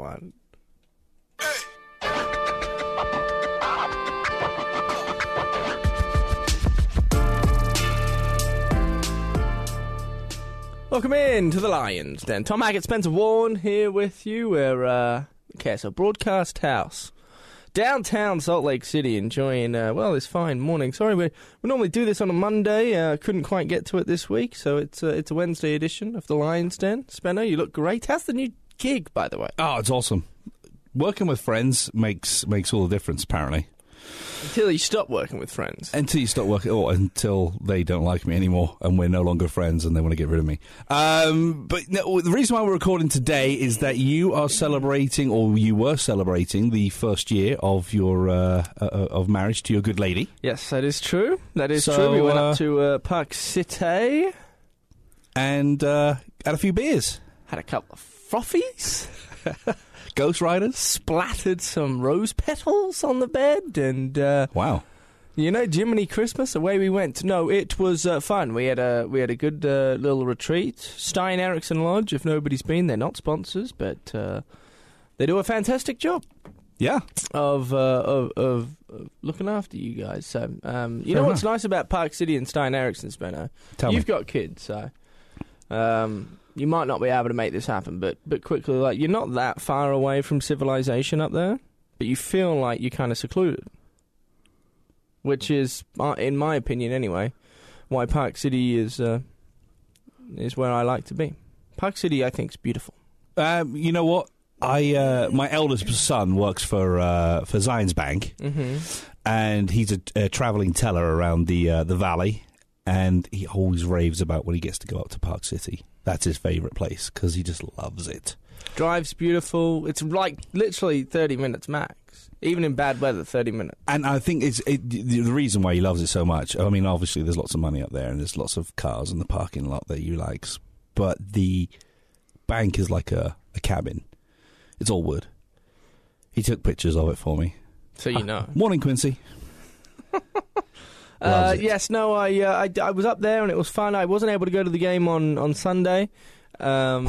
one. Welcome in to the Lions Den. Tom Hackett, Spencer Warne here with you. We're uh, KSL Broadcast House. Downtown Salt Lake City, enjoying, uh, well, this fine morning. Sorry, we, we normally do this on a Monday. Uh, couldn't quite get to it this week, so it's, uh, it's a Wednesday edition of the Lions Den. Spencer, you look great. How's the new gig, by the way? Oh, it's awesome. Working with friends makes makes all the difference, apparently. Until you stop working with friends. Until you stop working, or until they don't like me anymore and we're no longer friends and they want to get rid of me. Um, but no, the reason why we're recording today is that you are celebrating, or you were celebrating, the first year of your uh, uh, of marriage to your good lady. Yes, that is true. That is So, true. We went uh, up to uh, Park City, and uh, had a few beers. had a couple of frothies. Ghost Riders. splattered some rose petals on the bed, and uh, Wow. you know, Jiminy Christmas. Away we went. No, it was uh, fun. We had a we had a good uh, little retreat. Stein Eriksen Lodge. If nobody's been, they're not sponsors, but uh, they do a fantastic job Yeah. of, uh, of of of looking after you guys. So, um, you Fair know what's enough. nice about Park City and Stein Eriksen, Spencer? Tell You've me. got kids, so um, you might not be able to make this happen. But but quickly, like you're not that far away from civilization up there, but you feel like you're kind of secluded, which is, uh, in my opinion, anyway, why Park City is uh, is where I like to be. Park City, I think, is beautiful. Um, you know what? I uh, my eldest son works for uh, for Zions Bank, Mm-hmm. and he's a, a traveling teller around the uh, the valley, and he always raves about when he gets to go up to Park City. That's his favourite place because he just loves it. Drive's beautiful. It's like literally 30 minutes max. Even in bad weather, 30 minutes. And I think it's it, the reason why he loves it so much. I mean, obviously, there's lots of money up there, and there's lots of cars in the parking lot that you likes. But the bank is like a, a cabin. It's all wood. He took pictures of it for me. So you ah, know. Morning, Quincy. Uh, yes, no, I, uh, I I was up there and it was fun. I wasn't able to go to the game on on Sunday. Um,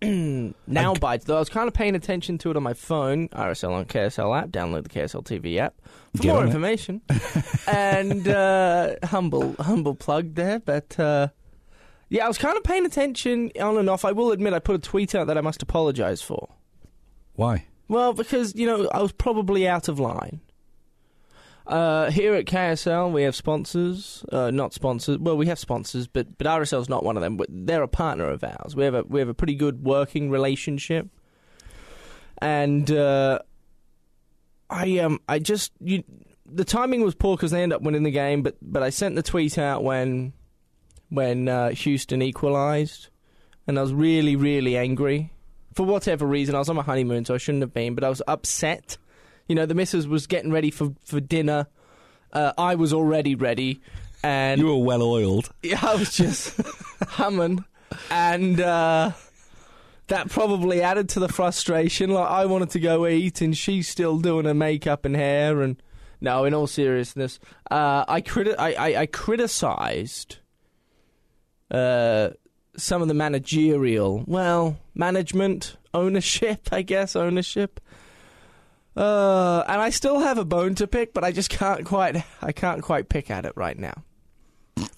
now I- bites though. I was kind of paying attention to it on my phone. RSL on KSL app. Download the KSL TV app for Get more information. and uh, humble humble plug there, but. Uh, yeah, I was kind of paying attention on and off. I will admit, I put a tweet out that I must apologise for. Why? Well, because you know I was probably out of line. Uh, here at KSL, we have sponsors, uh, not sponsors. Well, we have sponsors, but but RSL's not one of them. But they're a partner of ours. We have a we have a pretty good working relationship, and uh, I um I just you the timing was poor because they end up winning the game. But but I sent the tweet out when when uh, Houston equalised, and I was really really angry for whatever reason. I was on my honeymoon, so I shouldn't have been, but I was upset. You know, the missus was getting ready for, for dinner. Uh, I was already ready. And You were well oiled. yeah, I was just humming. And uh, that probably added to the frustration. Like, I wanted to go eat, and she's still doing her makeup and hair. And no, in all seriousness, uh, I, criti- I, I, I criticized uh, some of the managerial, well, management, ownership, I guess, ownership. Uh, and I still have a bone to pick, but I just can't quite, I can't quite pick at it right now.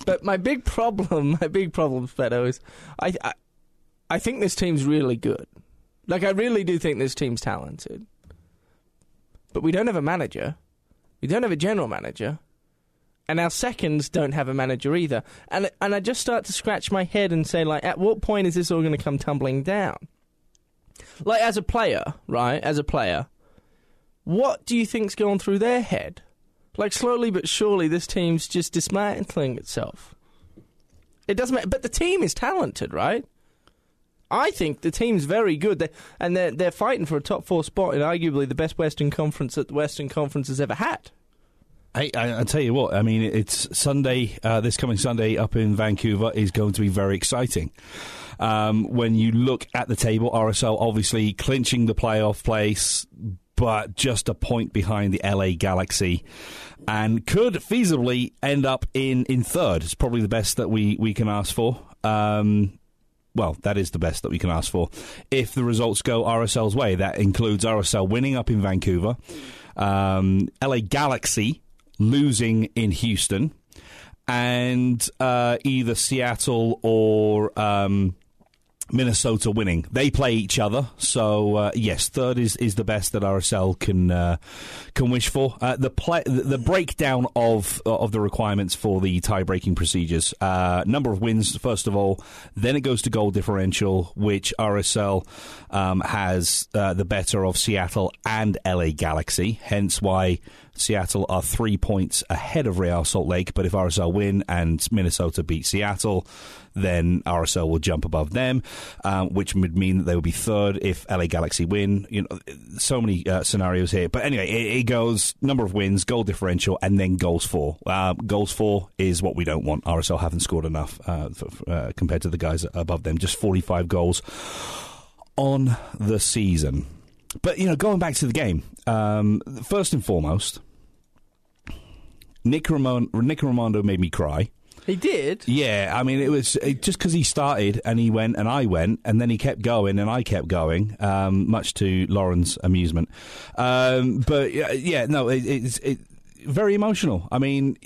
But my big problem, my big problem, Spedo, is I, I, I think this team's really good. Like, I really do think this team's talented. But we don't have a manager. We don't have a general manager. And our seconds don't have a manager either. And and I just start to scratch my head and say, like, at what point is this all going to come tumbling down? Like, as a player, right? As a player, what do you think's going through their head? Like, slowly but surely, this team's just dismantling itself. It doesn't matter. But the team is talented, right? I think the team's very good, they, and they're they're fighting for a top four spot in arguably the best Western Conference that the Western Conference has ever had. I, I, I tell you what, I mean, it's Sunday, uh, this coming Sunday up in Vancouver is going to be very exciting. Um, when you look at the table, RSL obviously clinching the playoff place, but just a point behind the LA Galaxy, and could feasibly end up in, in third. It's probably the best that we, we can ask for. Um, well, that is the best that we can ask for. If the results go RSL's way, that includes RSL winning up in Vancouver, um, LA Galaxy losing in Houston, and uh, either Seattle or. Um, Minnesota winning. They play each other, so uh, yes, third is, is the best that RSL can uh, can wish for. Uh, the play, the breakdown of of the requirements for the tie breaking procedures: uh, number of wins, first of all, then it goes to goal differential, which RSL um, has uh, the better of Seattle and LA Galaxy. Hence why Seattle are three points ahead of Real Salt Lake. But if RSL win and Minnesota beat Seattle then RSL will jump above them, um, which would mean that they will be third if LA Galaxy win. You know, so many uh, scenarios here. But anyway, it, it, goes number of wins, goal differential, and then goals for. Uh, goals for is what we don't want. RSL haven't scored enough uh, for, uh, compared to the guys above them. Just 45 goals on the season. But you know, going back to the game, um, first and foremost, Nick, Ramon- Nick made me cry. He did. Yeah, I mean, it was it, just because he started and he went and I went and then he kept going and I kept going, um, much to Lauren's amusement. Um, but yeah, no, it, it's it, very emotional. I mean,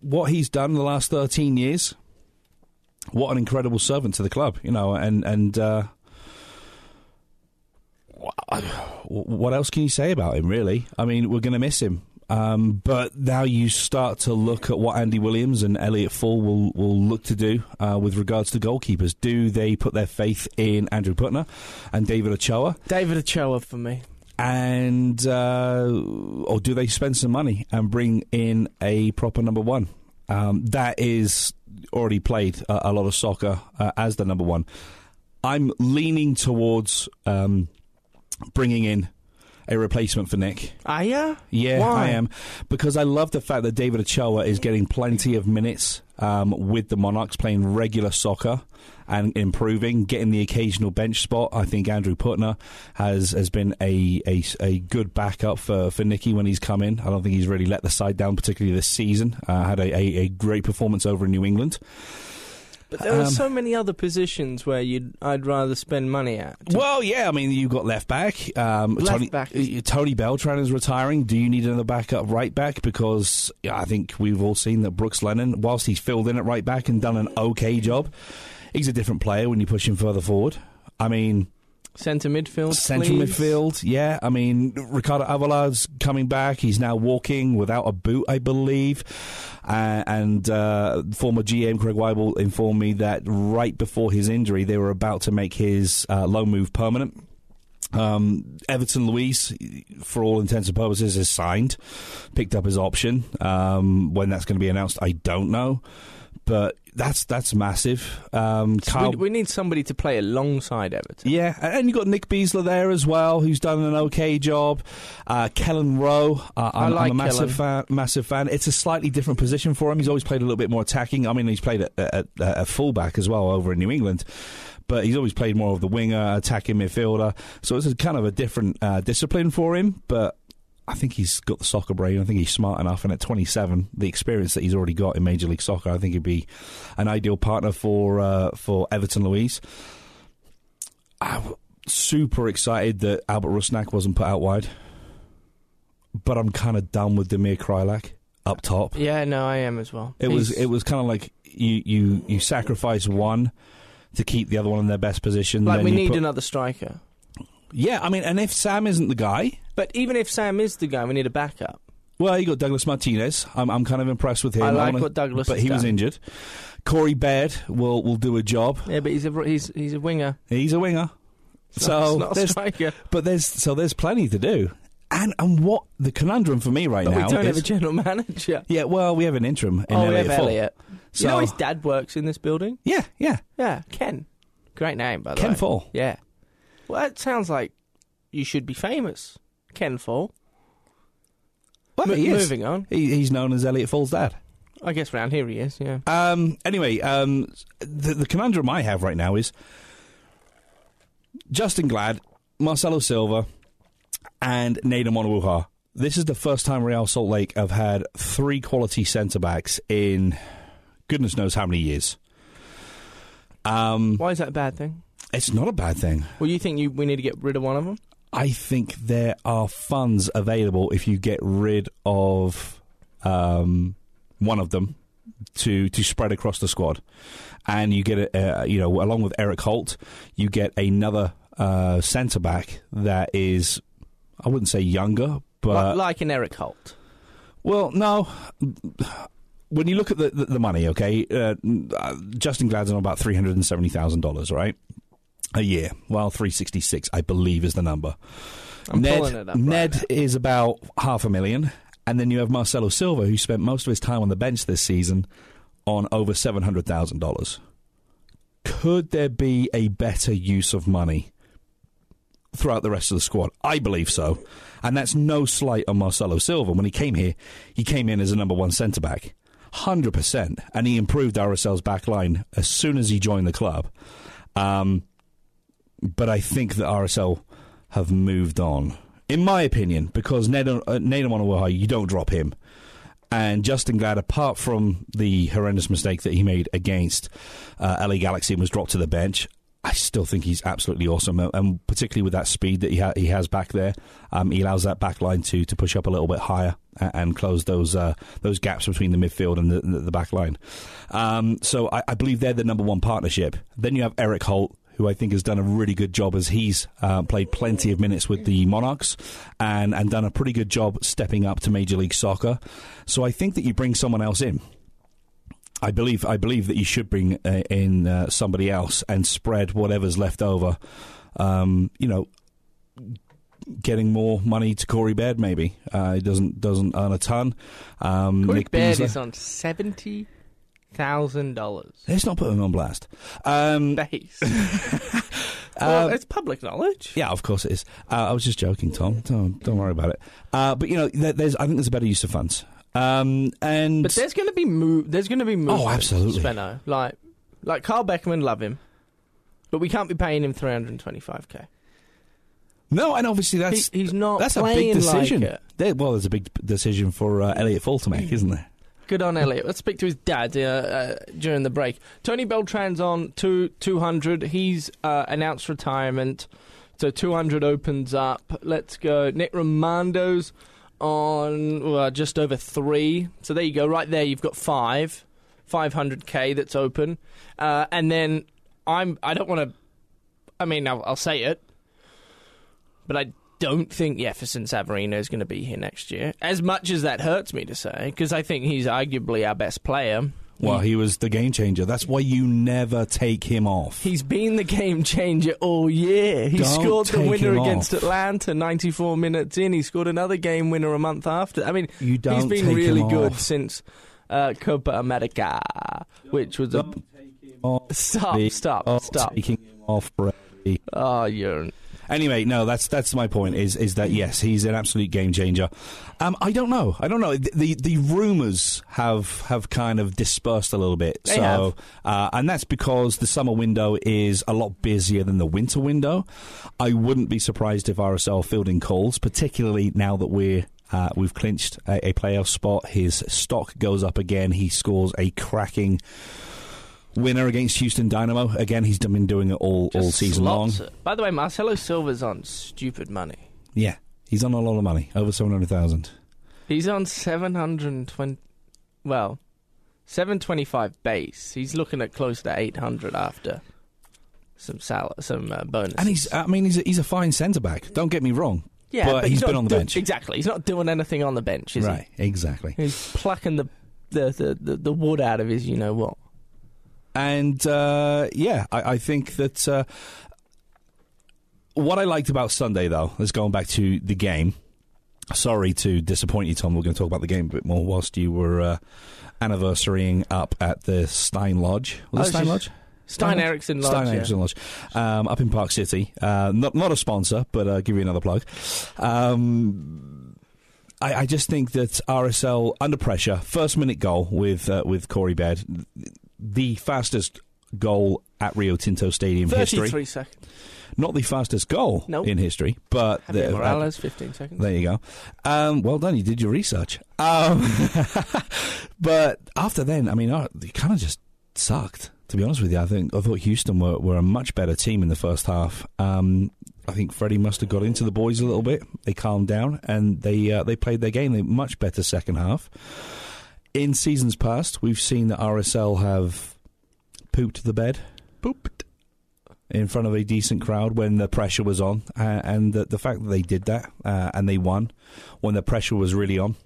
what he's done the last thirteen years. What an incredible servant to the club, you know, and and. Uh, what else can you say about him, really? I mean, we're going to miss him. Um, but now you start to look at what Andy Williams and Elliot Fall will, will look to do uh, with regards to goalkeepers. Do they put their faith in Andrew Putna and David Ochoa? David Ochoa for me. And uh, or do they spend some money and bring in a proper number one? Um, that is already played a, a lot of soccer uh, as the number one. I'm leaning towards um, bringing in a replacement for Nick. Are you? Yeah, Why? I am. Because I love the fact that David Ochoa is getting plenty of minutes um, with the Monarchs, playing regular soccer and improving, getting the occasional bench spot. I think Andrew Putna has has been a, a, a good backup for, for Nicky when he's come in. I don't think he's really let the side down, particularly this season. Uh, had a, a, a great performance over in New England. But there are um, so many other positions where you'd I'd rather spend money at. Well, yeah, I mean you've got left back. Um, left Tony, back. Tony Beltran is retiring. Do you need another backup right back? Because yeah, I think we've all seen that Brooks Lennon, whilst he's filled in at right back and done an okay job, he's a different player when you push him further forward. I mean, Centre midfield. Central please. midfield, yeah. I mean, Ricardo Avalar's coming back. He's now walking without a boot, I believe. Uh, and uh, former GM Craig Waibel informed me that right before his injury, they were about to make his uh, loan move permanent. Um, Everton Luiz, for all intents and purposes, is signed, picked up his option. Um, when that's going to be announced, I don't know. But that's that's massive. Um, Kyle, we, we, need somebody to play alongside Everton. Yeah, and you've got Nick Besler there as well, who's done an okay job. Uh, Kelyn Rowe, uh, I'm, like I'm, a massive fan, massive fan. It's a slightly different position for him. He's always played a little bit more attacking. I mean, he's played a fullback as well over in New England but he's always played more of the winger, attacking midfielder. So it's a kind of a different uh, discipline for him. But I think he's got the soccer brain. I think he's smart enough, and at 27, the experience that he's already got in Major League Soccer, I think he'd be an ideal partner for uh, for Everton Luiz. I'm super excited that Albert Rusnak wasn't put out wide, but I'm kind of done with Demir Kreilach up top. Yeah, no, I am as well. It he's... was it was kind of like you you you sacrifice one to keep the other one in their best position. Like we need put... another striker. Yeah, I mean, and if Sam isn't the guy, but even if Sam is the guy, we need a backup. Well, you got Douglas Martinez. I'm, I'm kind of impressed with him. I like what Douglas, but he done. was injured. Corey Baird will will do a job. Yeah, but he's a he's he's a winger. He's a winger. So not, there's, striker. but there's so there's plenty to do. And and what the conundrum for me right but now? We don't is, have a general manager. Yeah, well, we have an interim. In oh, Elliot we have Full. Elliot. So, you know his dad works in this building. Yeah, yeah, yeah. Ken, great name by the Ken way. Ken Fall. Yeah. Well, that sounds like you should be famous. Ken Fall. Well, he is. Moving on. He, he's known as Elliot Fall's dad. I guess round here he is, yeah. Um, anyway, um, the, the conundrum I have right now is Justen Glad, Marcelo Silva, and Nedum Onuoha. This is the first time Real Salt Lake have had three quality centre backs in goodness knows how many years. Um, Why is that a bad thing? It's not a bad thing. Well, you think you we need to get rid of one of them? I think there are funds available if you get rid of um, one of them to to spread across the squad, and you get a, uh, you know along with Erik Holt, you get another uh, centre back that is I wouldn't say younger, but like, like an Erik Holt. well, no. When you look at the the, the money, okay, uh, Justen Glad's on about three hundred and seventy thousand dollars, right, a year. Well, three sixty six, I believe, is the number. I'm Ned, up. right is about half a million, and then you have Marcelo Silva, who spent most of his time on the bench this season on over seven hundred thousand dollars. Could there be a better use of money throughout the rest of the squad? I believe so, and that's no slight on Marcelo Silva. When he came here, he came in as a number one centre back, hundred percent, and he improved RSL's back line as soon as he joined the club. Um, but I think that RSL have moved on, in my opinion, because Ned uh, you don't drop him. And Justen Glad, apart from the horrendous mistake that he made against uh, LA Galaxy and was dropped to the bench, I still think he's absolutely awesome, and- and particularly with that speed that he, ha- he has back there, um, he allows that back line to, to push up a little bit higher and, and close those uh, those gaps between the midfield and the, the, the back line. Um, so I, I believe they're the number one partnership. Then you have Erik Holt, who I think has done a really good job as he's uh, played plenty of minutes with the Monarchs and, and done a pretty good job stepping up to Major League Soccer. So I think that you bring someone else in. I believe I believe that you should bring uh, in uh, somebody else and spread whatever's left over. Um, you know, getting more money to Corey Baird maybe. Uh, he doesn't doesn't earn a ton. Um, Corey Nick Baird Beasley- is on seventy thousand dollars Let's not put him on blast. Um, base. well, uh, it's public knowledge. Yeah, of course it is. Uh, I was just joking, Tom. Don't don't worry about it. Uh, but you know, there, there's I think there's a better use of funds. Um, and But there's going to be move. There's going to be movement. Oh, absolutely. Like, like Carl Beckerman, love him, but we can't be paying him three hundred twenty-five k. no, and obviously that's He, he's not. that's a big decision. Like. There, well, there's a big decision for uh, Elliot Fall to make, isn't there? Good on Elliot. Let's speak to his dad uh, uh, during the break. Tony Beltran's on to 200. He's uh, announced retirement. So 200 opens up. Let's go. Nick Rimando's on just over three. So there you go. Right there, you've got five. 500k that's open. Uh, and then I'm. I don't want to. I mean, I'll, I'll say it. But I don't think Jefferson Savarino is going to be here next year. As much as that hurts me to say, because I think he's arguably our best player. Well, he was the game changer. That's why you never take him off. He's been the game changer all year. He Don't scored the take winner him against off. Atlanta 94 minutes in. He scored another game winner a month after. I mean, You don't he's been take really him good off. since uh, Copa America, which was a. Don't take him off. Stop, stop, stop. Taking him off, Brady. Oh, you're. Anyway, no, that's that's my point. Is is that yes, he's an absolute game changer. Um, I don't know. I don't know. The the, the rumors have have kind of dispersed a little bit. They so, have. Uh, and that's because the summer window is a lot busier than the winter window. I wouldn't be surprised if RSL fielding calls, particularly now that we're. Uh, we've clinched a, a playoff spot. His stock goes up again. He scores a cracking winner against Houston Dynamo. Again, he's been doing it all all season long. it. By the way, Marcelo Silva's on stupid money. Yeah, he's on a lot of money, over seven hundred thousand. He's on 720. Well, 725 base. He's looking at close to 800 after some sal- some uh, bonuses. And he's, I mean, he's a, he's a fine centre back. Don't get me wrong. yeah, but he's not been on the do- bench. Exactly. He's not doing anything on the bench, is right, exactly. He's plucking the the, the, the the wood out of his, you know what. And uh, yeah, I, I think that uh, what I liked about Sunday, though, is going back to the game. Sorry to disappoint you, Tom. We're going to talk about the game a bit more whilst you were uh, anniversarying up at the Stein Lodge. Was Oh, it Stein Lodge? Stein Eriksen Lodge. Stein. Eriksen Lodge, um, up in Park City. Uh, not not a sponsor, but uh, give you another plug. Um, I, I just think that RSL under pressure, first minute goal with uh, with Corey Baird, the fastest goal at Rio Tinto Stadium history. 33 seconds. Not the fastest goal Nope. in history, but Javier the, uh, 15 seconds. there you go. Um, well done. You did your research. Um, but after then, I mean, it kind of just sucked. To be honest with you, I think I thought Houston were, were a much better team in the first half. Um, I think Freddy must have got into the boys a little bit. They calmed down and they uh, they played their game. They much better second half. In seasons past, we've seen that RSL have pooped the bed Pooped. in front of a decent crowd when the pressure was on, uh, and the, the fact that they did that uh, and they won when the pressure was really on.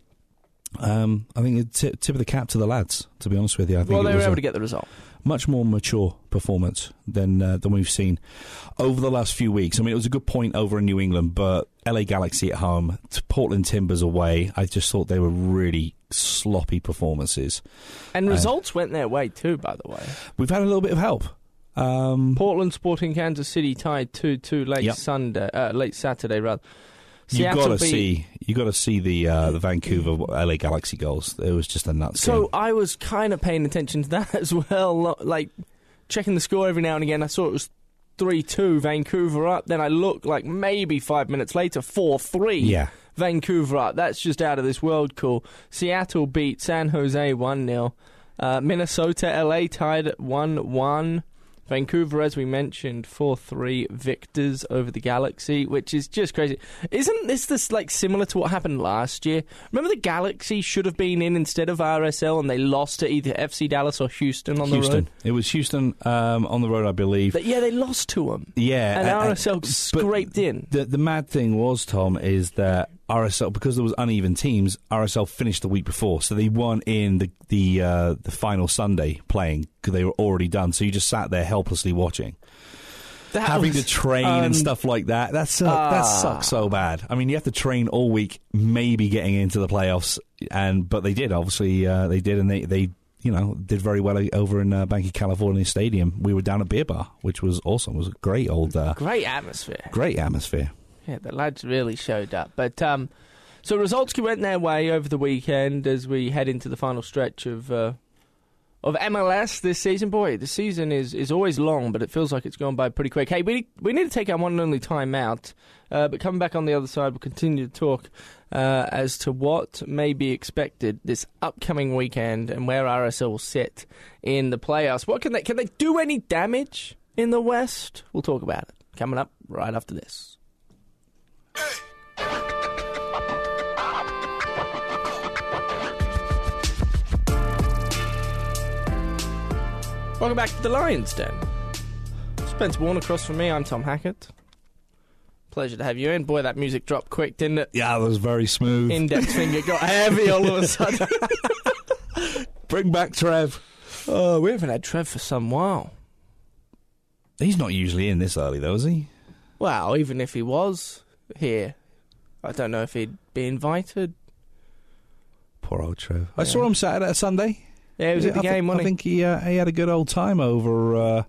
Um, I think it's tip, tip of the cap to the lads. To be honest with you, I think Well, they were able a to get the result. Much more mature performance than uh, than we've seen over the last few weeks. I mean, it was a good point over in New England, but LA Galaxy at home, to Portland Timbers away. I just thought they were really sloppy performances. And Uh, results went their way too, by the way. We've had a little bit of help. Um, Portland Sporting Kansas City tied 2 2 late Yep. Sunday, uh, late Saturday, rather. You got to beat- see you got to see the uh, the Vancouver LA Galaxy goals. It was just a nuts So game. I was kind of paying attention to that as well, like checking the score every now and again. I saw it was 3 2, Vancouver up. Then I look like maybe five minutes later, 4 3. Yeah, Vancouver up. That's just out of this world cool. Seattle beat San Jose 1 0. Uh, Minnesota, LA tied at 1 1. Vancouver, as we mentioned, 4 3 victors over the Galaxy, which is just crazy. Isn't this this like similar to what happened last year? Remember the Galaxy should have been in instead of RSL and they lost to either FC Dallas or Houston on the Houston. road? It was Houston um, on the road, I believe. But yeah, they lost to them. yeah, And and- RSL but scraped in. The the mad thing was, Tom, is that RSL because there was uneven teams. RSL finished the week before, so they weren't in the the uh, the final Sunday playing because they were already done. So you just sat there helplessly watching, That having was to train and stuff like that. That's uh, that Ah. sucks so bad. I mean, you have to train all week, maybe getting into the playoffs, and but they did. Obviously, uh, they did, and they they. You know, did very well over in uh, Banc of California Stadium. We were down at Beer Bar, which was awesome. It was a great old, uh, Great atmosphere. great atmosphere. Yeah, the lads really showed up. But um, so results went their way over the weekend as we head into the final stretch of uh, of MLS this season. Boy, the season is, is always long, but it feels like it's gone by pretty quick. Hey, we we need to take our one and only time out. Uh, but coming back on the other side, we'll continue to talk uh, as to what may be expected this upcoming weekend and where RSL will sit in the playoffs. What can they can they do any damage in the West? We'll talk about it coming up right after this. Welcome back to the Lions Den. Spence Warne across from me. I'm Tom Hackett. Pleasure to have you in. Boy, that music dropped quick, didn't it? Yeah, that was very smooth. Index finger got heavy all of a sudden. Bring back Trev. oh, we haven't had Trev for some while. He's not usually in this early, though, is he? Well, even if he was here, I don't know if he'd be invited. Poor old Trev. I saw him Saturday, Sunday. Yeah, he was at the I thi- game, I wasn't he? think he uh, he had a good old time over uh,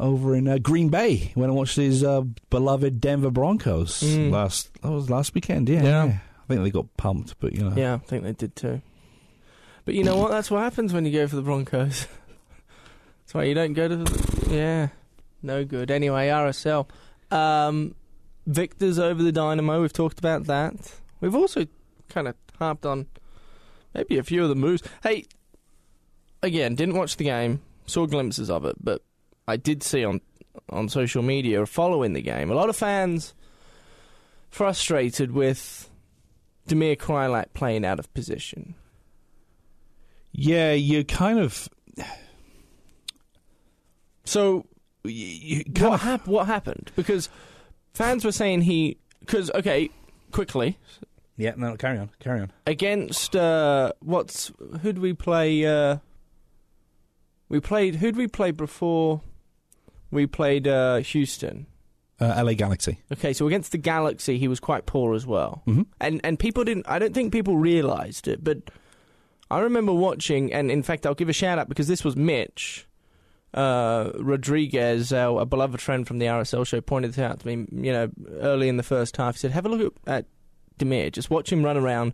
over in uh, Green Bay when I watched his uh, beloved Denver Broncos Mm. last. That was last weekend. Yeah, Yeah. I think they got pumped, but you know. Yeah, I think they did too. But you know what? That's what happens when you go for the Broncos. That's why you don't go to the. Yeah, no good. Anyway, RSL. Um, victors over the Dynamo. We've talked about that. We've also kind of harped on maybe a few of the moves. Hey, again, didn't watch the game, saw glimpses of it, but I did see on on social media following the game a lot of fans frustrated with Demir Kreilach playing out of position. Yeah, you kind of. So You, kind what, of hap- what happened? Because fans were saying he. Because okay, quickly yeah. No, carry on, carry on. against uh, what's who'd we play? Uh, we played who'd we play before? We played uh, Houston. Uh, LA Galaxy. Okay, so against the Galaxy, he was quite poor as well. hmm and and people didn't. I don't think people realised it, but I remember watching, and in fact, I'll give a shout out because this was Mitch uh, Rodriguez, uh, a beloved friend from the RSL show, pointed this out to me. You know, early in the first half, he said, "Have a look at, at Demir. Just watch him run around."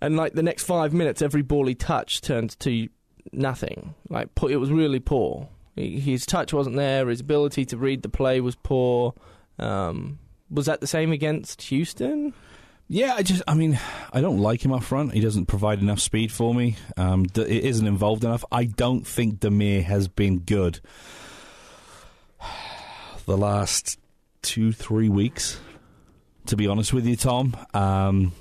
And like the next five minutes, every ball he touched turned to nothing. Like it was really poor. His touch wasn't there. His ability to read the play was poor. Um, was that the same against Houston? Yeah, I just, I mean, I don't like him up front. He doesn't provide enough speed for me. Um, it isn't involved enough. I don't think Demir has been good the last two, three weeks. To be honest with you, Tom. Um,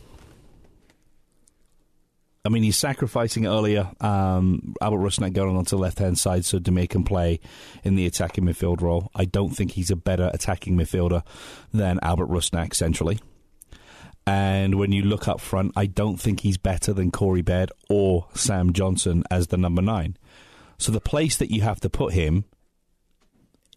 I mean, he's sacrificing earlier. Um, Albert Rusnak going onto the left hand side so Demir can play in the attacking midfield role. I don't think he's a better attacking midfielder than Albert Rusnak centrally. And when you look up front, I don't think he's better than Corey Baird or Sam Johnson as the number nine. So the place that you have to put him,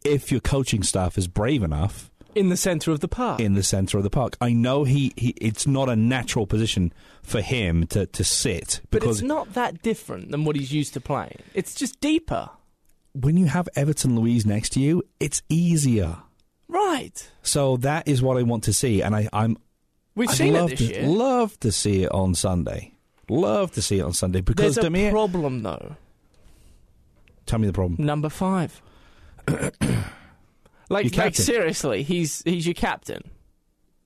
if your coaching staff is brave enough, In the centre of the park. in the centre of the park. I know he, he it's not a natural position for him to, to sit but because it's not that different than what he's used to playing. It's just deeper. when you have Everton Luiz next to you, it's easier. Right. So that is what I want to see, and I, I'm We've I'd seen it love this to, year. Love to see it on Sunday. Love to see it on Sunday because There's a Demir. problem, though. tell me the problem. Number five. like, like seriously, he's he's your captain,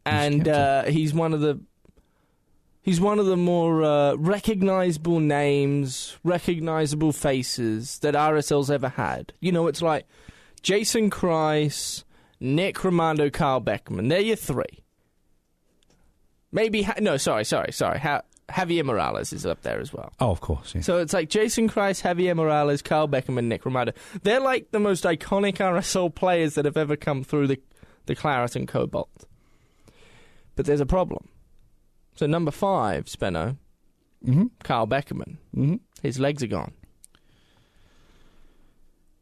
and captain. Uh, he's one of the he's one of the more uh, recognizable names, recognizable faces that RSL's ever had. You know, it's like Jason Kreis, Nick Rimando, Carl Beckerman. They're your three. Maybe ha- no, sorry, sorry, sorry. Ha- Javier Morales is up there as well. Oh, of course. Yeah. So it's like Jason Kreis, Javier Morales, Carl Beckham, and Nick Romano. They're like the most iconic RSL players that have ever come through the, the Claret and Cobalt. But there's a problem. So number five, Spenno, mm-hmm. Carl Beckerman, Mm-hmm. his legs are gone.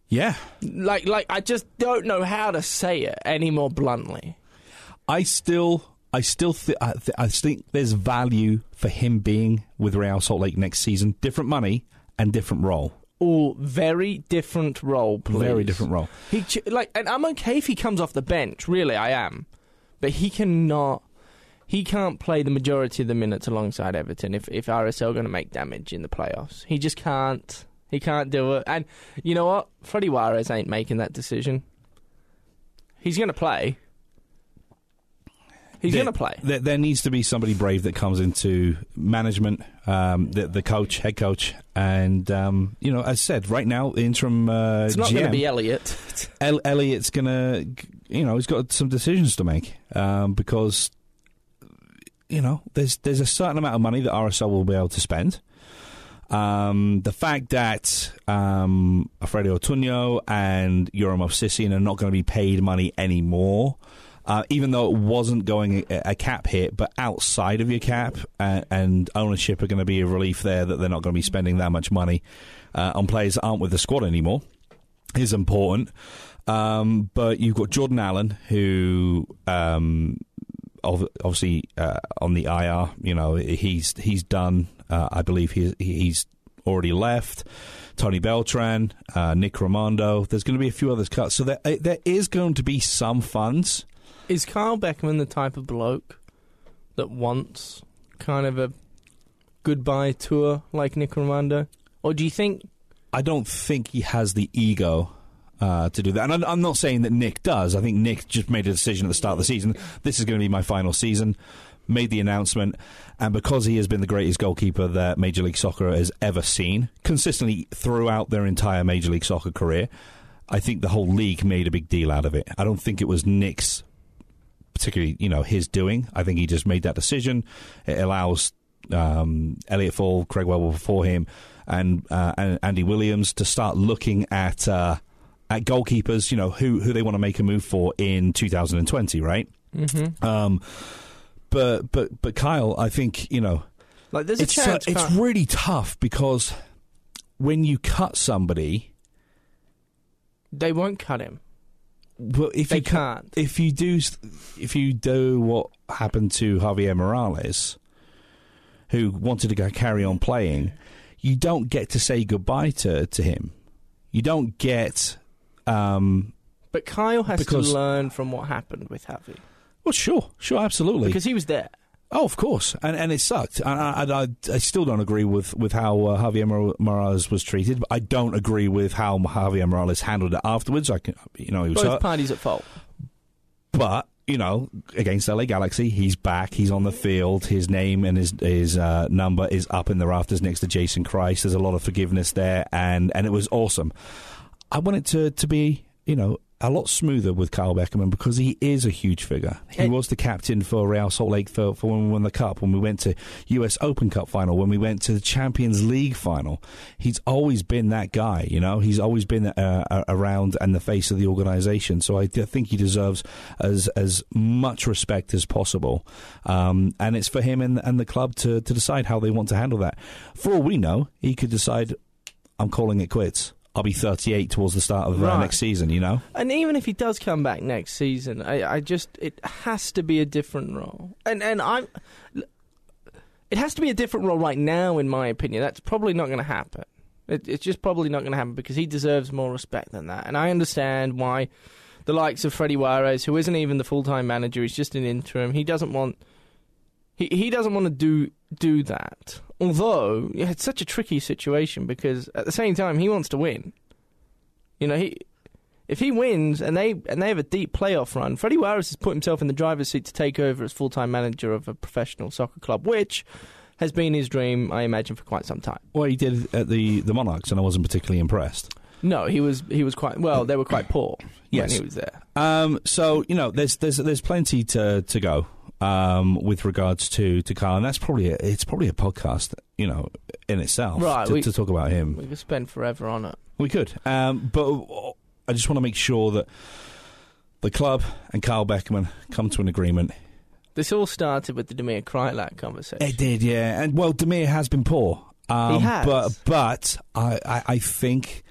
Yeah, Like, like I just don't know how to say it any more bluntly. I still, I still, th- I, th- I think there's value for him being with Real Salt Lake next season. Different money and different role. All very different role, please. Very different role. He ch- like, and I'm okay if he comes off the bench. Really, I am, but he cannot. He can't play the majority of the minutes alongside Everton if if RSL are going to make damage in the playoffs. He just can't. He can't do it. And you know what? Freddy Juarez ain't making that decision. He's going to play. He's going to play. There, there needs to be somebody brave that comes into management, um, the, the coach, head coach, and um, you know, as I said, right now, the interim uh, It's not going to be Elliot. El- Elliot's gonna, you know, he's got some decisions to make um, because, you know, there's there's a certain amount of money that RSL will be able to spend. Um, the fact that um, Alfredo Ortuño and Yura Movsisyan are not going to be paid money anymore, uh, even though it wasn't going a, a cap hit, but outside of your cap and, and ownership are going to be a relief there that they're not going to be spending that much money uh, on players that aren't with the squad anymore is important. Um, but you've got Jordan Allen, who um, obviously uh, on the IR, you know, he's he's done. Uh, I believe he, he's already left. Tony Beltran, uh, Nick Rimando. There's going to be a few others cut. So there, uh, there is going to be some funds. Is Carl Beckerman the type of bloke that wants kind of a goodbye tour like Nick Rimando? Or do you think I don't think he has the ego uh, to do that. And I'm, I'm not saying that Nick does. I think Nick just made a decision at the start of the season. This is going to be my final season. Made the announcement, and because he has been the greatest goalkeeper that Major League Soccer has ever seen, consistently throughout their entire Major League Soccer career, I think the whole league made a big deal out of it. I don't think it was Nick's, particularly you know his doing. I think he just made that decision. It allows um, Elliot Fall, Craig Webber before him, and, uh, and Andy Williams to start looking at uh, at goalkeepers. You know who who they want to make a move for in 2020, right? mm-hmm. Um, but but but Kyle, I think you know like there's it's a uh, it's really tough because when you cut somebody, they won't cut him. Well, if They you can't. if you do if you do what happened to Javier Morales, who wanted to go carry on playing, you don't get to say goodbye to to him. You don't get. Um, But Kyle has to learn from what happened with Javi well, sure, sure, absolutely. because he was there. Oh, of course, and and it sucked. And I, I, I, still don't agree with with how uh, Javier Morales was treated. But I don't agree with how Javier Morales handled it afterwards. I can, you know, he was Both hurt. parties at fault. But you know, against LA Galaxy, he's back. He's on the field. His name and his his uh, number is up in the rafters next to Jason Kreis. There's a lot of forgiveness there, and and it was awesome. I want it to to be, you know, a lot smoother with Kyle Beckerman because he is a huge figure. He Hey. was the captain for Real Salt Lake for, for when we won the Cup, when we went to US Open Cup final, when we went to the Champions League final. He's always been that guy, you know. He's always been uh, around and the face of the organisation. So I think he deserves as as much respect as possible. Um, and it's for him and, and the club to, to decide how they want to handle that. For all we know, he could decide, I'm calling it quits. I'll be 38 towards the start of uh, Right. next season, you know? And even if he does come back next season, I, I just it has to be a different role. And and I'm it has to be a different role right now, in my opinion. That's probably not going to happen. It, it's just probably not going to happen because he deserves more respect than that. And I understand why the likes of Freddy Juarez, who isn't even the full time manager, he's just an interim. He doesn't want he he doesn't want to do do that. Although it's such a tricky situation because at the same time he wants to win. You know he if he wins and they and they have a deep playoff run, Freddy Juarez has put himself in the driver's seat to take over as full time manager of a professional soccer club, which has been his dream, I imagine, for quite some time. Well, he did at the, the Monarchs, and I wasn't particularly impressed. No, he was he was quite well. They were quite poor Yes. when he was there. Um, so you know, there's there's there's plenty to to go um, with regards to to Carl, and that's probably a, it's probably a podcast, you know, in itself, Right, To, we- to talk about him. We could spend forever on it. We could, um, but I just want to make sure that the club and Carl Beckerman come to an agreement. This all started with the Demir Kreilach conversation. It did, yeah, and well, Demir has been poor. Um, He has. but but I, I, I think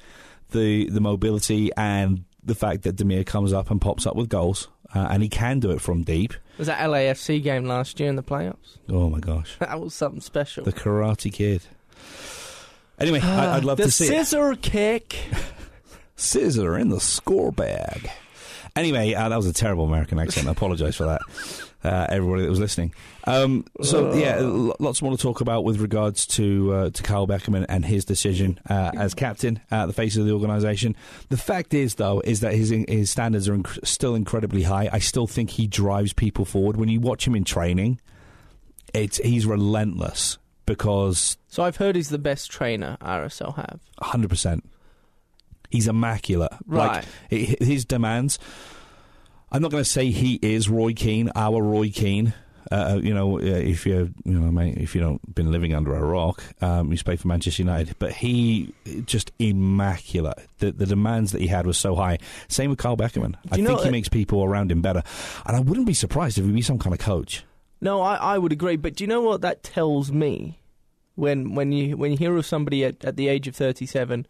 the the mobility and the fact that Demir comes up and pops up with goals, uh, and he can do it from deep. Was that LAFC game last year in the playoffs? Oh my gosh, That was something special. the Karate Kid. Anyway, I, I'd love to see the scissor kick. Scissor in the score bag. Anyway, uh, that was a terrible American accent. I apologise for that, uh, everybody that was listening. Um, so yeah, l- lots more to talk about with regards to uh, to Carl Beckerman and his decision uh, as captain, uh, the face of the organisation. The fact is, though, is that his his standards are inc- still incredibly high. I still think he drives people forward. When you watch him in training, it's he's relentless because So I've heard he's the best trainer RSL have. hundred percent. He's immaculate. Right. Like his demands. I'm not going to say he is Roy Keane, our Roy Keane. Uh, you know, uh, if you you know, mate, if you don't been living under a rock, um, he's played for Manchester United, but he just immaculate. The, the demands that he had was so high. Same with Carl Beckerman. I think he makes people around him better, and I wouldn't be surprised if he'd be some kind of coach. No, I, I would agree. But do you know what that tells me? When when you when you hear of somebody at, at the age of thirty seven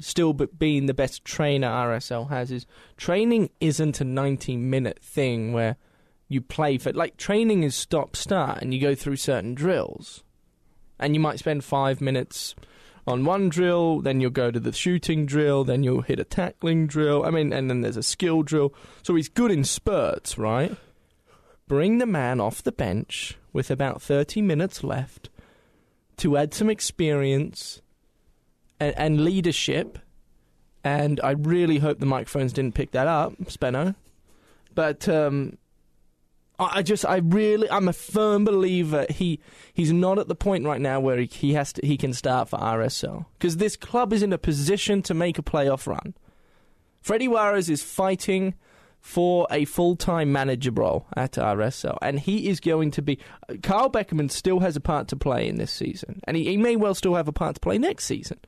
still b- being the best trainer RSL has is training isn't a ninety minute thing where you play for like training is stop start and you go through certain drills, and you might spend five minutes on one drill, then you'll go to the shooting drill, then you'll hit a tackling drill. I mean, and then there's a skill drill. So he's good in spurts, right? Bring the man off the bench with about 30 minutes left to add some experience and, and leadership. And I really hope the microphones didn't pick that up, Spenno. But um, I just, I really, I'm a firm believer he he's not at the point right now where he, he has to, he can start for RSL because this club is in a position to make a playoff run. Freddy Juarez is fighting for a full-time manager role at RSL, and he is going to be. Carl Beckerman still has a part to play in this season, and he, he may well still have a part to play next season.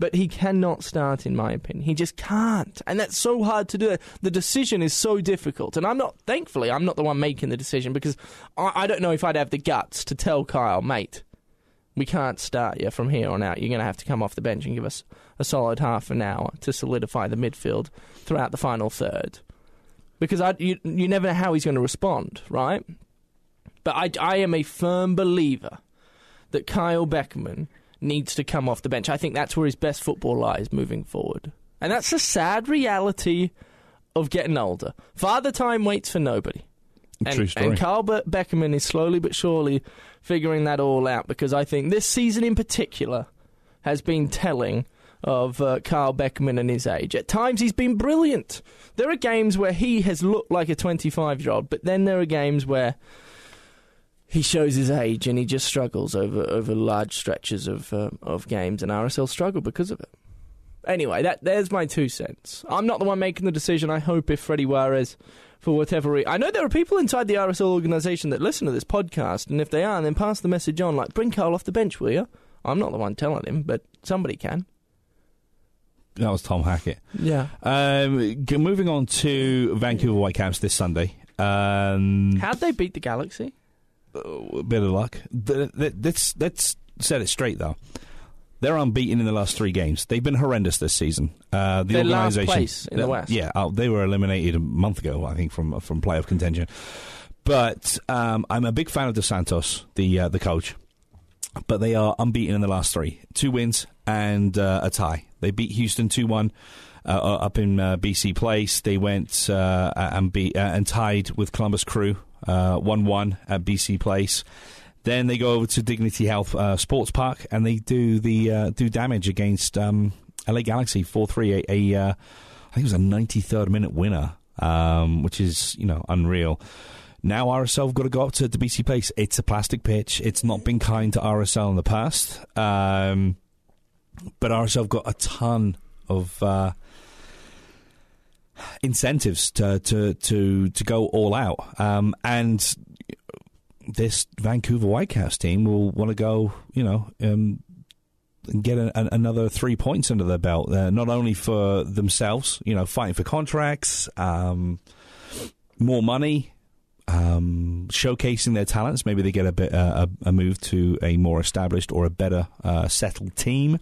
But he cannot start, in my opinion. He just can't, and that's so hard to do. The decision is so difficult, and I'm not. Thankfully, I'm not the one making the decision because I, I don't know if I'd have the guts to tell Kyle, mate, we can't start you from here on out. You're going to have to come off the bench and give us a solid half an hour to solidify the midfield throughout the final third. Because I, you, you never know how he's going to respond, right? But I, I am a firm believer that Kyle Beckerman needs to come off the bench. I think that's where his best football lies moving forward. And that's the sad reality of getting older. Father time waits for nobody. And, True story. And Carl Be- Beckerman is slowly but surely figuring that all out because I think this season in particular has been telling of uh, Carl Beckerman and his age. At times, he's been brilliant. There are games where he has looked like a 25 year old, but then there are games where he shows his age and he just struggles over, over large stretches of uh, of games, and RSL struggle because of it. Anyway, that there's my two cents. I'm not the one making the decision. I hope if Freddy Juarez, for whatever reason, I know there are people inside the RSL organisation that listen to this podcast, and if they are, then pass the message on. Like, bring Carl off the bench, will you? I'm not the one telling him, but somebody can. That was Tom Hackett. Yeah. Um, moving on to Vancouver Whitecaps this Sunday. Um, How'd they beat the Galaxy? A bit of luck. Let's let's set it straight though. They're unbeaten in the last three games. They've been horrendous this season. Uh, the They're last place in the West. Yeah, uh, they were eliminated a month ago, I think, from from playoff contention. But um, I'm a big fan of Dos Santos, the uh, the coach. But they are unbeaten in the last three, two wins and uh, a tie. They beat Houston two one. Uh, up in uh, BC Place, they went uh, and beat uh, and tied with Columbus Crew one one at BC Place. Then they go over to Dignity Health uh, Sports Park and they do the uh, do damage against um, LA Galaxy four three. A, a uh, I think it was a ninety third minute winner, um, which is you know unreal. Now RSL have got to go up to, to BC Place. It's a plastic pitch. It's not been kind to RSL in the past, um, but RSL have got a ton of. Incentives to to to to go all out. Um, and this Vancouver Whitecaps team will want to go, you know, um, get a, a, another three points under their belt. Not only for themselves, you know, fighting for contracts, um, more money. Um, showcasing their talents, maybe they get a bit uh, a, a move to a more established or a better uh, settled team.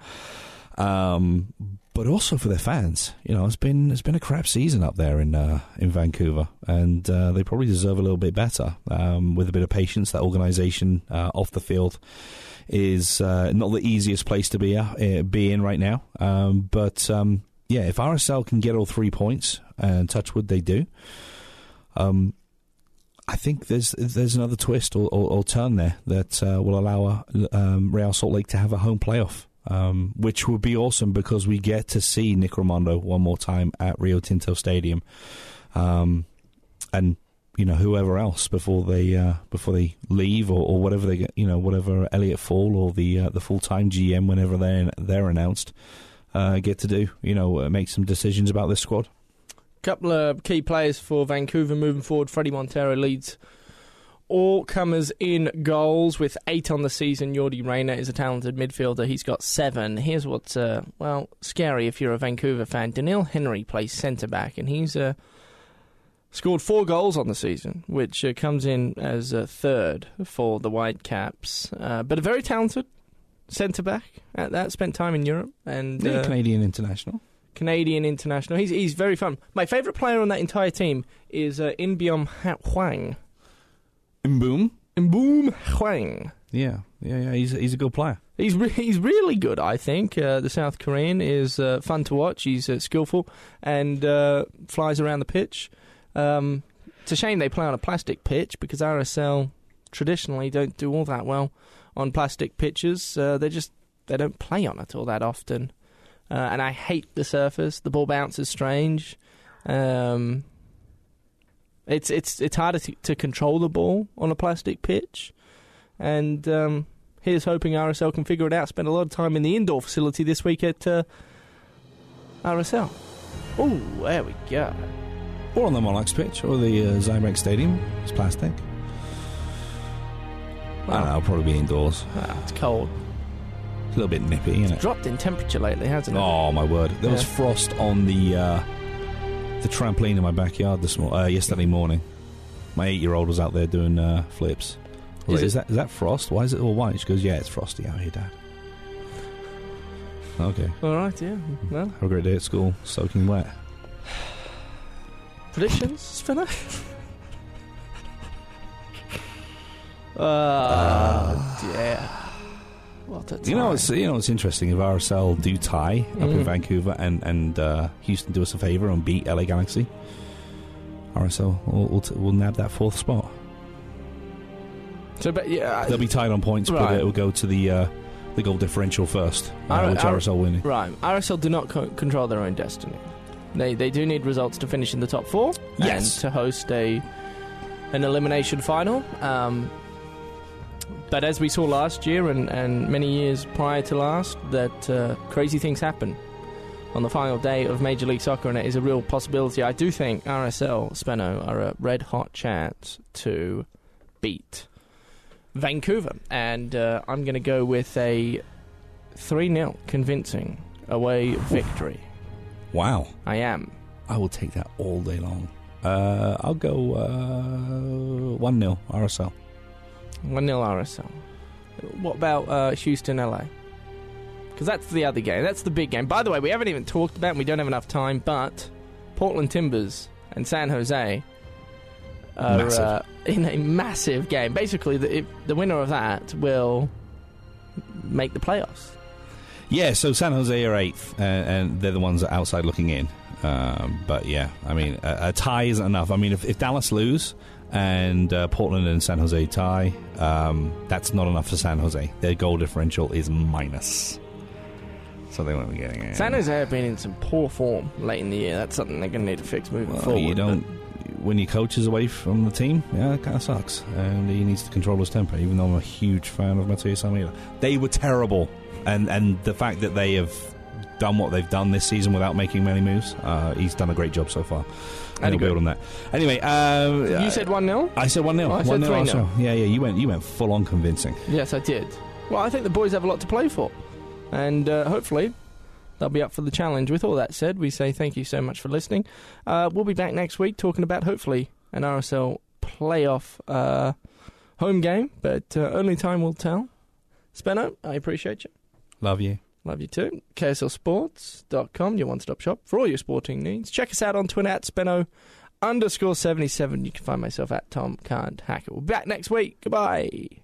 Um, but also for their fans. You know, it's been it's been a crap season up there in uh, in Vancouver, and uh, they probably deserve a little bit better. Um, with a bit of patience, that organisation uh, off the field is uh, not the easiest place to be uh, be in right now. Um, but um, yeah, if RSL can get all three points, and touchwood they do. Um, I think there's there's another twist or, or, or turn there that uh, will allow um, Real Salt Lake to have a home playoff um, which would be awesome because we get to see Nick Rimando one more time at Rio Tinto Stadium, um, and you know whoever else before they uh, before they leave or, or, whatever they get, you know whatever Elliot Fall or the uh, the full time GM whenever they they're announced uh, get to do you know make some decisions about this squad. Couple of key players for Vancouver moving forward. Fredy Montero leads all comers in goals with eight on the season. Yordy Reyna is a talented midfielder. He's got seven. Here's what's, uh, well, scary if you're a Vancouver fan. Doneil Henry plays centre back, and he's uh, scored four goals on the season, which uh, comes in as a third for the Whitecaps. Uh, but a very talented centre back at that. Spent time in Europe and yeah, uh, Canadian international. Canadian international. He's he's very fun. My favourite player on that entire team is uh, Inbeom Hwang. Boom. Mboom Hwang. Yeah, yeah, yeah. He's he's a good player. He's re- he's really good. I think uh, the South Korean is uh, fun to watch. He's uh, skillful and uh, flies around the pitch. Um, it's a shame they play on a plastic pitch because RSL traditionally don't do all that well on plastic pitches. Uh, they just they don't play on it all that often. Uh, and I hate the surface. The ball bounces strange. Um, it's it's it's harder to, to control the ball on a plastic pitch, and um, here's hoping RSL can figure it out. Spent a lot of time in the indoor facility this week at uh, RSL. Oh, there we go. Or on the Monarchs pitch or the uh, Zymex Stadium. It's plastic. I don't know. I'll probably be indoors. Ah, it's cold. It's a little bit nippy, isn't it? Dropped in temperature lately, hasn't it? Oh my word! There was frost on the uh, the trampoline in my backyard this mo- uh, yesterday morning. My eight-year-old was out there doing uh, flips. Is like, is that is that frost? Why is it all white? She goes, "Yeah, it's frosty out here, Dad." Okay. All right, yeah. Well, Have a great day at school, soaking wet. predictions, Spinner? Oh, dear. What a time. You know, it's you know it's interesting if RSL do tie up in Mhm. Vancouver and and uh, Houston do us a favor and beat LA Galaxy. RSL will will, t- will nab that fourth spot. So, but yeah, They'll be tied on points, but it will go to the uh, the goal differential first, uh, R- which R- RSL winning. Right. RSL do not co- control their own destiny. They they do need results to finish in the top four Yes. and to host a an elimination final. Um, but as we saw last year and, and many years prior to last, that uh, crazy things happen on the final day of Major League Soccer, and it is a real possibility. I do think RSL Spenno are a red hot chance to beat Vancouver, and uh, I'm going to go with a 3 0 convincing away victory. Wow. I am. I will take that all day long. Uh, I'll go uh, 1 0 RSL. 1 0 RSL. What about uh, Houston LA? Because that's the other game. That's the big game. By the way, we haven't even talked about, and we don't have enough time, but Portland Timbers and San Jose are uh, in a massive game. Basically, the, if the winner of that will make the playoffs. Yeah, so San Jose are eighth, uh, and they're the ones that are outside looking in. Um, but yeah, I mean, a, a tie isn't enough. I mean, if, if Dallas lose and uh, Portland and San Jose tie, um, that's not enough for San Jose. Their goal differential is minus. So they won't be getting it. San Jose have been in some poor form late in the year. That's something they're going to need to fix moving Well, forward. you don't. When your coach is away from the team, yeah, it kind of sucks. And he needs to control his temper, even though I'm a huge fan of Matias Almeyda. They were terrible. And, and the fact that they have done what they've done this season without making many moves, uh, he's done a great job so far. And he'll build on that. Anyway, um, you said 1 0? I said 1 0. Oh, I 1 said 0 3-0. RSL. Yeah, yeah, you went, you went full on convincing. Yes, I did. Well, I think the boys have a lot to play for. And uh, hopefully they'll be up for the challenge. With all that said, we say thank you so much for listening. Uh, we'll be back next week talking about hopefully an RSL playoff uh, home game, but uh, only time will tell. Spenno, I appreciate you. Love you. Love you too. KSLSports.com, your one stop shop for all your sporting needs. Check us out on Twitter at Spenno underscore 77. You can find myself at Tom Can't Hack It. We'll be back next week. Goodbye.